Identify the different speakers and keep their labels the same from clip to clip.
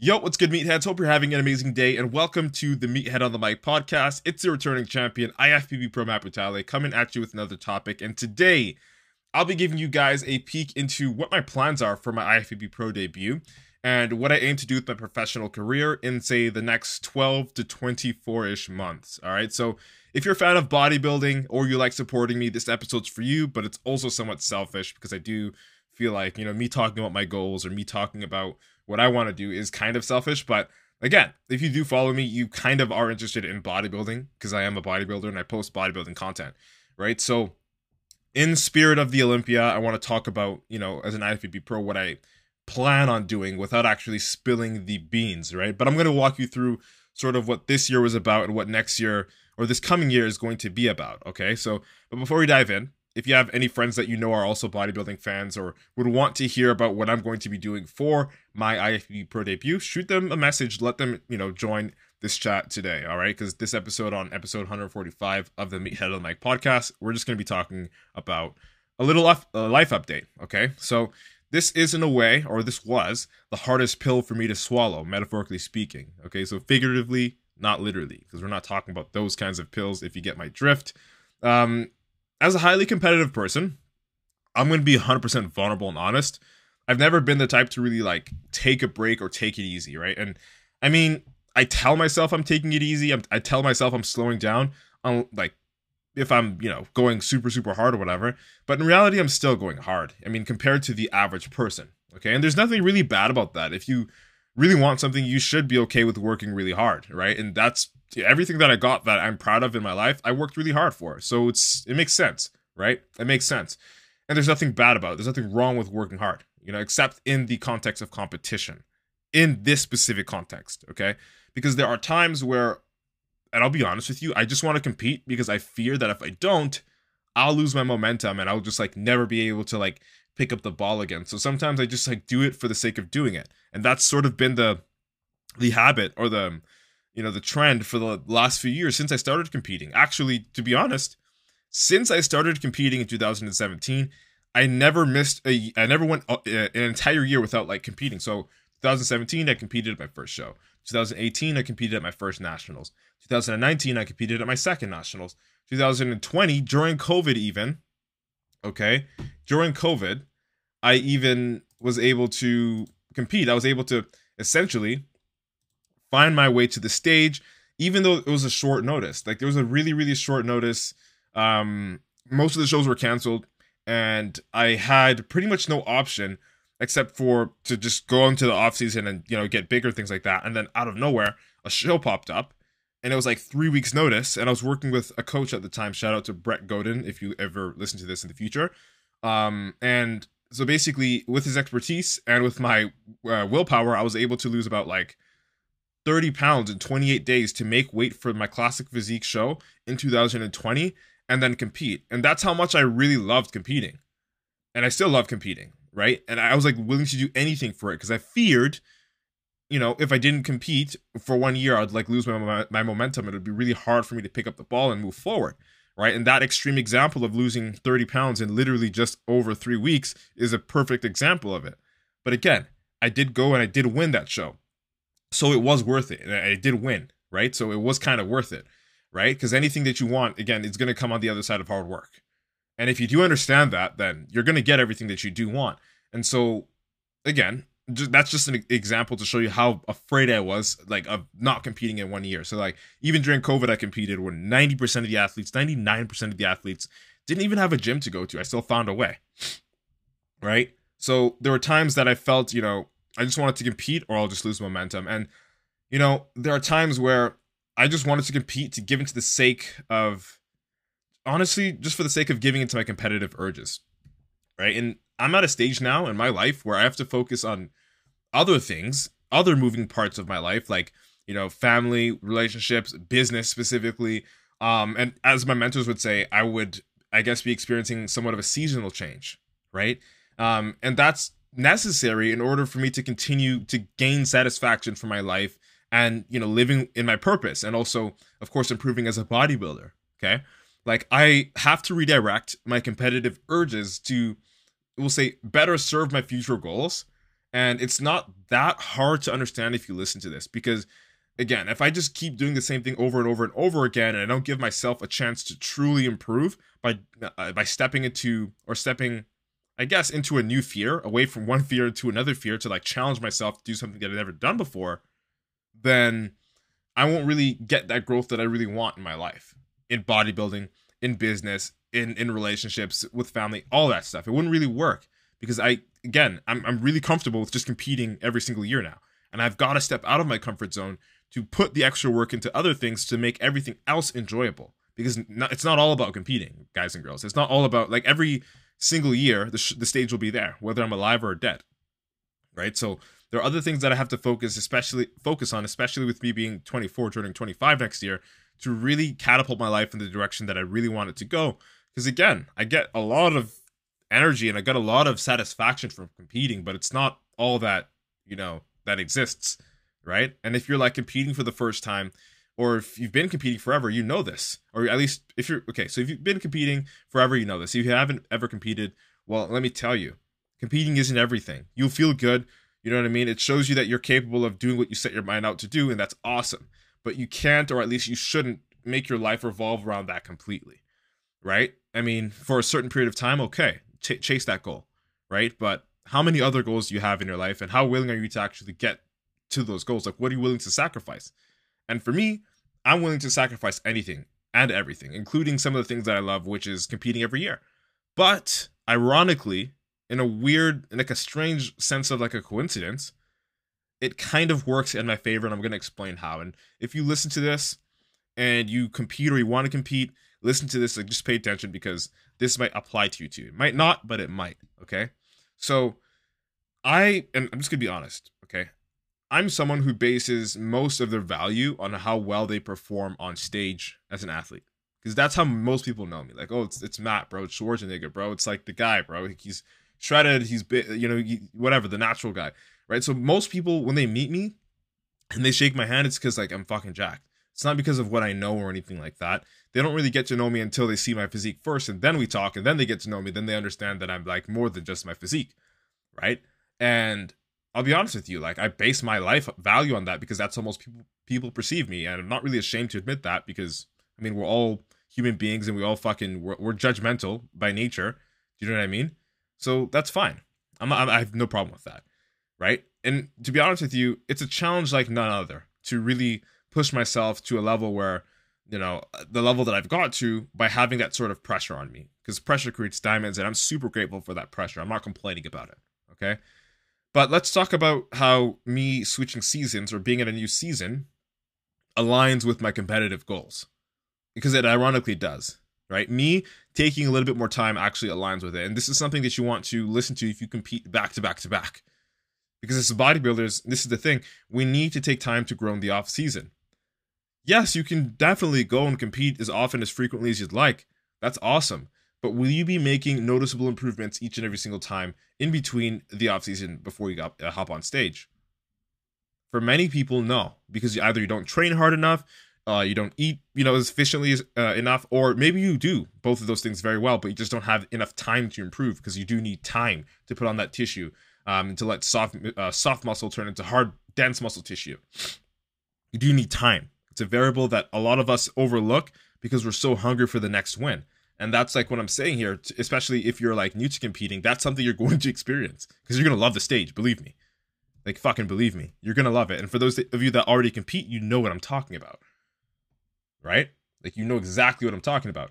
Speaker 1: Yo, what's good, meatheads? Hope you're having an amazing day, and welcome to the Meathead on the Mic podcast. It's the returning champion, IFBB Pro Matt Butale, coming at you with another topic. And today, I'll be giving you guys a peek into what my plans are for my IFBB Pro debut and what I aim to do with my professional career in, say, the next 12 to 24 ish months. All right, so if you're a fan of bodybuilding or you like supporting me, this episode's for you, but it's also somewhat selfish because I do feel like, you know, me talking about my goals or me talking about what I want to do is kind of selfish, but again, if you do follow me, you kind of are interested in bodybuilding because I am a bodybuilder and I post bodybuilding content, right? So, in spirit of the Olympia, I want to talk about, you know, as an IFBB pro, what I plan on doing without actually spilling the beans, right? But I'm going to walk you through sort of what this year was about and what next year or this coming year is going to be about, okay? So, but before we dive in, if you have any friends that you know are also bodybuilding fans or would want to hear about what I'm going to be doing for my IFBB Pro debut, shoot them a message. Let them, you know, join this chat today. All right, because this episode on episode 145 of the Meathead of the Mic podcast, we're just going to be talking about a little life, life update. Okay, so this is in a way, or this was the hardest pill for me to swallow, metaphorically speaking. Okay, so figuratively, not literally, because we're not talking about those kinds of pills. If you get my drift. Um, as a highly competitive person, I'm going to be 100% vulnerable and honest. I've never been the type to really like take a break or take it easy, right? And I mean, I tell myself I'm taking it easy. I'm, i tell myself I'm slowing down on like if I'm, you know, going super super hard or whatever. But in reality, I'm still going hard. I mean, compared to the average person, okay? And there's nothing really bad about that. If you really want something, you should be okay with working really hard, right? And that's everything that I got that I'm proud of in my life, I worked really hard for. So it's it makes sense, right? It makes sense. And there's nothing bad about it. There's nothing wrong with working hard, you know, except in the context of competition. In this specific context, okay? Because there are times where and I'll be honest with you, I just want to compete because I fear that if I don't, I'll lose my momentum and I'll just like never be able to like pick up the ball again. So sometimes I just like do it for the sake of doing it. And that's sort of been the the habit or the you know the trend for the last few years since I started competing. Actually, to be honest, since I started competing in 2017, I never missed a I never went uh, an entire year without like competing. So 2017 I competed at my first show. 2018 I competed at my first nationals. 2019 I competed at my second nationals. 2020 during COVID even okay during COVID I even was able to compete. I was able to essentially find my way to the stage, even though it was a short notice. Like there was a really, really short notice. Um, most of the shows were canceled, and I had pretty much no option except for to just go into the off season and you know get bigger things like that. And then out of nowhere, a show popped up, and it was like three weeks notice. And I was working with a coach at the time. Shout out to Brett Godin if you ever listen to this in the future. Um, and so basically, with his expertise and with my uh, willpower, I was able to lose about like 30 pounds in 28 days to make weight for my classic physique show in 2020 and then compete. And that's how much I really loved competing. And I still love competing, right? And I was like willing to do anything for it because I feared, you know, if I didn't compete for one year, I'd like lose my, my momentum. It would be really hard for me to pick up the ball and move forward, right? And that extreme example of losing 30 pounds in literally just over three weeks is a perfect example of it. But again, I did go and I did win that show so it was worth it. I did win, right? So it was kind of worth it, right? Because anything that you want, again, it's going to come on the other side of hard work. And if you do understand that, then you're going to get everything that you do want. And so, again, that's just an example to show you how afraid I was, like, of not competing in one year. So, like, even during COVID, I competed when 90% of the athletes, 99% of the athletes didn't even have a gym to go to. I still found a way, right? So there were times that I felt, you know, I just wanted to compete or I'll just lose momentum. And, you know, there are times where I just wanted to compete to give into the sake of, honestly, just for the sake of giving into my competitive urges, right? And I'm at a stage now in my life where I have to focus on other things, other moving parts of my life, like, you know, family, relationships, business specifically. Um, and as my mentors would say, I would, I guess, be experiencing somewhat of a seasonal change, right? Um, and that's necessary in order for me to continue to gain satisfaction for my life and you know living in my purpose and also of course improving as a bodybuilder okay? Like i have to redirect my competitive urges to we'll say better serve my future goals. And it's not that hard to understand if you listen to this because again if i just keep doing the same thing over and over and over again and i don't give myself a chance to truly improve by uh, by stepping into or stepping I guess, into a new fear, away from one fear to another fear to like challenge myself to do something that I've never done before, then I won't really get that growth that I really want in my life, in bodybuilding, in business, in in relationships with family, all that stuff. It wouldn't really work because I again, I'm I'm really comfortable with just competing every single year now. And I've got to step out of my comfort zone to put the extra work into other things to make everything else enjoyable because it's not all about competing, guys and girls. It's not all about like every single year, the, sh- the stage will be there, whether I'm alive or dead. Right. So there are other things that I have to focus, especially focus on, especially with me being 24, turning 25 next year, to really catapult my life in the direction that I really want it to go. Because again, I get a lot of energy and I get a lot of satisfaction from competing, but it's not all that, you know, that exists. Right. And if you're like competing for the first time, or if you've been competing forever, you know this. Or at least if you're okay, so if you've been competing forever, you know this. If you haven't ever competed, well, let me tell you, competing isn't everything. You'll feel good. You know what I mean? It shows you that you're capable of doing what you set your mind out to do, and that's awesome. But you can't, or at least you shouldn't, make your life revolve around that completely, right? I mean, for a certain period of time, okay, ch- chase that goal, right? But how many other goals do you have in your life, and how willing are you to actually get to those goals? Like, what are you willing to sacrifice? And for me, I'm willing to sacrifice anything and everything, including some of the things that I love, which is competing every year. But ironically, in a weird, in like a strange sense of like a coincidence, it kind of works in my favor, and I'm going to explain how. And if you listen to this and you compete or you want to compete, listen to this, like just pay attention because this might apply to you too. It might not, but it might. Okay. So I, and I'm just going to be honest. Okay. I'm someone who bases most of their value on how well they perform on stage as an athlete. Because that's how most people know me. Like, oh, it's it's Matt, bro. It's Schwarzenegger, bro. It's like the guy, bro. He's shredded. He's you know, whatever, the natural guy, right? So most people, when they meet me and they shake my hand, it's because like I'm fucking jacked. It's not because of what I know or anything like that. They don't really get to know me until they see my physique first, and then we talk, and then they get to know me. Then they understand that I'm like more than just my physique, right? And I'll be honest with you, like I base my life value on that because that's how most people people perceive me, and I'm not really ashamed to admit that because I mean we're all human beings and we all fucking we're, we're judgmental by nature. Do you know what I mean? So that's fine. I'm not, I have no problem with that, right? And to be honest with you, it's a challenge like none other to really push myself to a level where you know the level that I've got to by having that sort of pressure on me because pressure creates diamonds, and I'm super grateful for that pressure. I'm not complaining about it. Okay. But let's talk about how me switching seasons or being in a new season aligns with my competitive goals. Because it ironically does, right? Me taking a little bit more time actually aligns with it. And this is something that you want to listen to if you compete back to back to back. Because as bodybuilders, this is the thing, we need to take time to grow in the off season. Yes, you can definitely go and compete as often as frequently as you'd like. That's awesome but will you be making noticeable improvements each and every single time in between the offseason before you got, uh, hop on stage? For many people, no, because either you don't train hard enough, uh, you don't eat, you know, as efficiently as, uh, enough, or maybe you do both of those things very well, but you just don't have enough time to improve because you do need time to put on that tissue um, to let soft uh, soft muscle turn into hard, dense muscle tissue. You do need time. It's a variable that a lot of us overlook because we're so hungry for the next win. And that's like what I'm saying here, especially if you're like new to competing, that's something you're going to experience because you're going to love the stage, believe me. Like, fucking believe me, you're going to love it. And for those of you that already compete, you know what I'm talking about, right? Like, you know exactly what I'm talking about.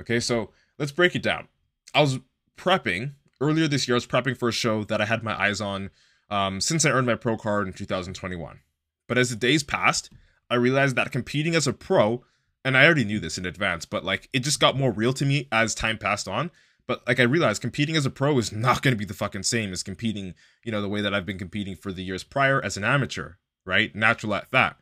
Speaker 1: Okay, so let's break it down. I was prepping earlier this year, I was prepping for a show that I had my eyes on um, since I earned my pro card in 2021. But as the days passed, I realized that competing as a pro, and I already knew this in advance, but like it just got more real to me as time passed on. But like I realized competing as a pro is not going to be the fucking same as competing, you know, the way that I've been competing for the years prior as an amateur, right? Natural at that.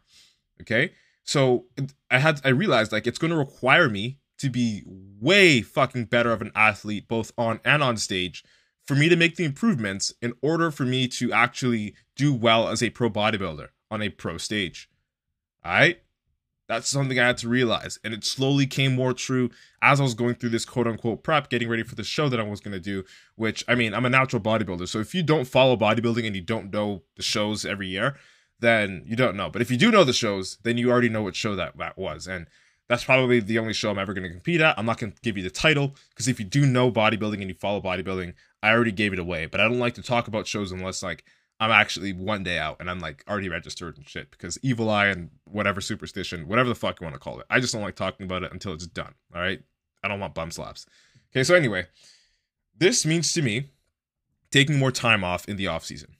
Speaker 1: Okay? So I had I realized like it's going to require me to be way fucking better of an athlete both on and on stage for me to make the improvements in order for me to actually do well as a pro bodybuilder on a pro stage. All right? That's something I had to realize. And it slowly came more true as I was going through this quote unquote prep, getting ready for the show that I was going to do. Which, I mean, I'm a natural bodybuilder. So if you don't follow bodybuilding and you don't know the shows every year, then you don't know. But if you do know the shows, then you already know what show that, that was. And that's probably the only show I'm ever going to compete at. I'm not going to give you the title because if you do know bodybuilding and you follow bodybuilding, I already gave it away. But I don't like to talk about shows unless like I'm actually one day out and I'm like already registered and shit because evil eye and whatever superstition, whatever the fuck you want to call it. I just don't like talking about it until it's done. All right. I don't want bum slaps. Okay. So anyway, this means to me taking more time off in the off season.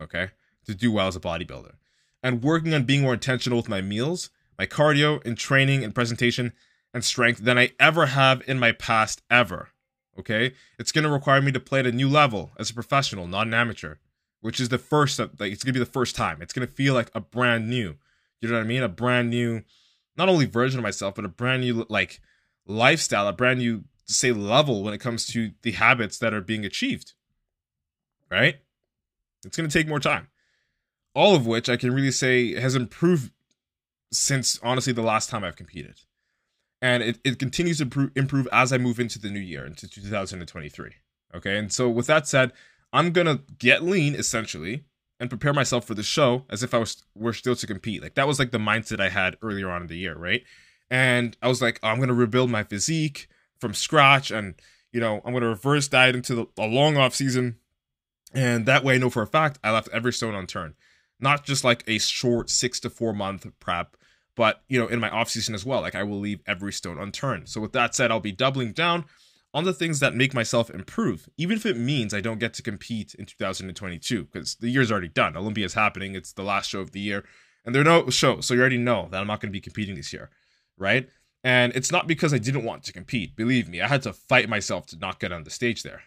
Speaker 1: Okay. To do well as a bodybuilder and working on being more intentional with my meals, my cardio and training and presentation and strength than I ever have in my past ever. Okay. It's going to require me to play at a new level as a professional, not an amateur which is the first like it's gonna be the first time. It's gonna feel like a brand new. You know what I mean? A brand new, not only version of myself, but a brand new like lifestyle, a brand new say level when it comes to the habits that are being achieved. Right? It's gonna take more time. All of which I can really say has improved since honestly the last time I've competed. And it, it continues to improve as I move into the new year, into 2023. Okay. And so with that said, I'm gonna get lean essentially and prepare myself for the show as if I was were still to compete. Like that was like the mindset I had earlier on in the year, right? And I was like, oh, I'm gonna rebuild my physique from scratch, and you know, I'm gonna reverse diet into the, a long off season, and that way I know for a fact I left every stone unturned. Not just like a short six to four month prep, but you know, in my off season as well. Like I will leave every stone unturned. So with that said, I'll be doubling down on the things that make myself improve, even if it means I don't get to compete in 2022, because the year's already done. Olympia is happening, it's the last show of the year, and there are no shows, so you already know that I'm not going to be competing this year, right? And it's not because I didn't want to compete. Believe me, I had to fight myself to not get on the stage there.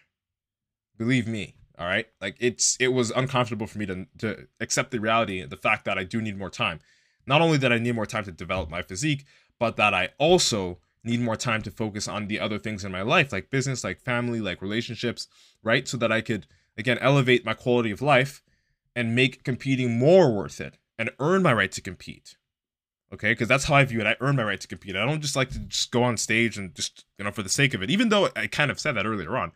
Speaker 1: Believe me, all right? Like it's it was uncomfortable for me to to accept the reality, the fact that I do need more time. Not only that I need more time to develop my physique, but that I also need more time to focus on the other things in my life, like business, like family, like relationships, right? So that I could, again, elevate my quality of life and make competing more worth it and earn my right to compete. Okay, because that's how I view it. I earn my right to compete. I don't just like to just go on stage and just, you know, for the sake of it, even though I kind of said that earlier on.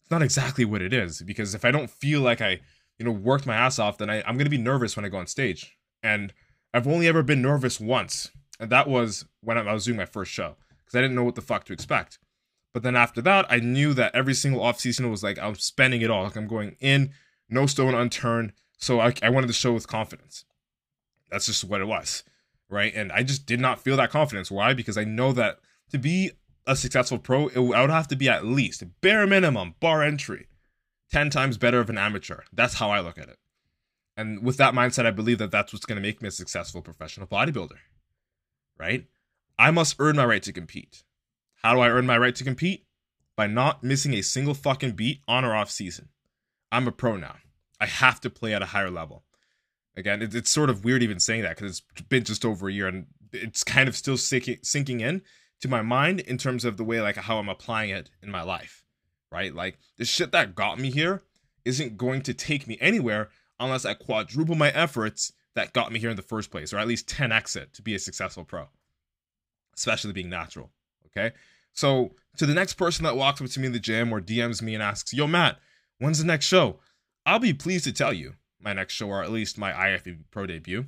Speaker 1: It's not exactly what it is because if I don't feel like I, you know, worked my ass off, then I, I'm going to be nervous when I go on stage. And I've only ever been nervous once, and that was when I was doing my first show because I didn't know what the fuck to expect. But then after that, I knew that every single off season was like I'm spending it all. Like I'm going in, no stone unturned. So I, I wanted to show with confidence. That's just what it was, right? And I just did not feel that confidence. Why? Because I know that to be a successful pro, it, I would have to be at least bare minimum bar entry, ten times better of an amateur. That's how I look at it. And with that mindset, I believe that that's what's going to make me a successful professional bodybuilder, right? I must earn my right to compete. How do I earn my right to compete? By not missing a single fucking beat on or off season. I'm a pro now. I have to play at a higher level. Again, it's sort of weird even saying that because it's been just over a year and it's kind of still sinking, in to my mind in terms of the way like how I'm applying it in my life, right? Like the shit that got me here isn't going to take me anywhere unless I quadruple my efforts that got me here in the first place, or at least 10x it to be a successful pro especially being natural. Okay. So to the next person that walks up to me in the gym or DMs me and asks, Yo, Matt, when's the next show? I'll be pleased to tell you my next show, or at least my IFBB Pro debut.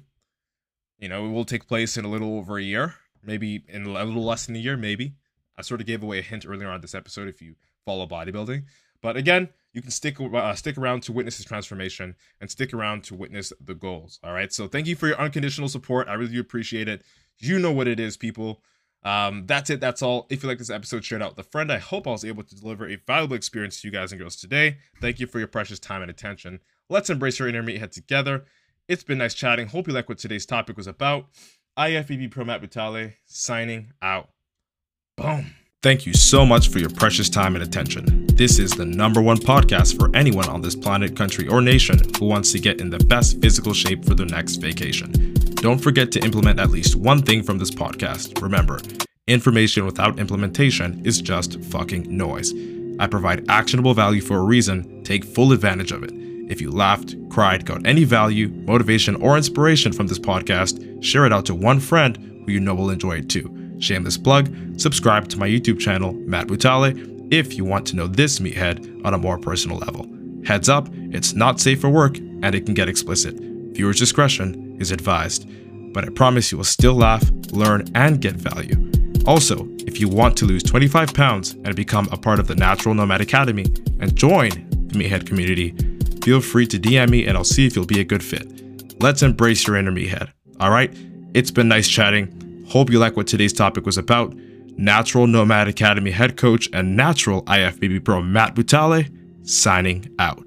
Speaker 1: You know, it will take place in a little over a year, maybe in a little less than a year, maybe. I sort of gave away a hint earlier on this episode if you follow bodybuilding. But again, you can stick uh, stick around to witness this transformation and stick around to witness the goals. All right. So thank you for your unconditional support. I really appreciate it. You know what it is, people. Um, that's it. That's all. If you like this episode, share it out with a friend. I hope I was able to deliver a valuable experience to you guys and girls today. Thank you for your precious time and attention. Let's embrace your inner meathead together. It's been nice chatting. Hope you like what today's topic was about. IFBB Pro Matt Butale signing out. Boom. Thank you so much for your precious time and attention. This is the number one podcast for anyone on this planet, country, or nation who wants to get in the best physical shape for their next vacation. Don't forget to implement at least one thing from this podcast. Remember, information without implementation is just fucking noise. I provide actionable value for a reason. Take full advantage of it. If you laughed, cried, got any value, motivation, or inspiration from this podcast, share it out to one friend who you know will enjoy it too. Shameless plug, subscribe to my YouTube channel, Matt Butale, if you want to know this meathead on a more personal level. Heads up, it's not safe for work and it can get explicit. Viewer's discretion is advised, but I promise you will still laugh, learn, and get value. Also, if you want to lose 25 pounds and become a part of the Natural Nomad Academy and join the Meathead community, feel free to DM me and I'll see if you'll be a good fit. Let's embrace your inner meathead. All right? It's been nice chatting. Hope you like what today's topic was about. Natural Nomad Academy head coach and natural IFBB pro Matt Butale signing out.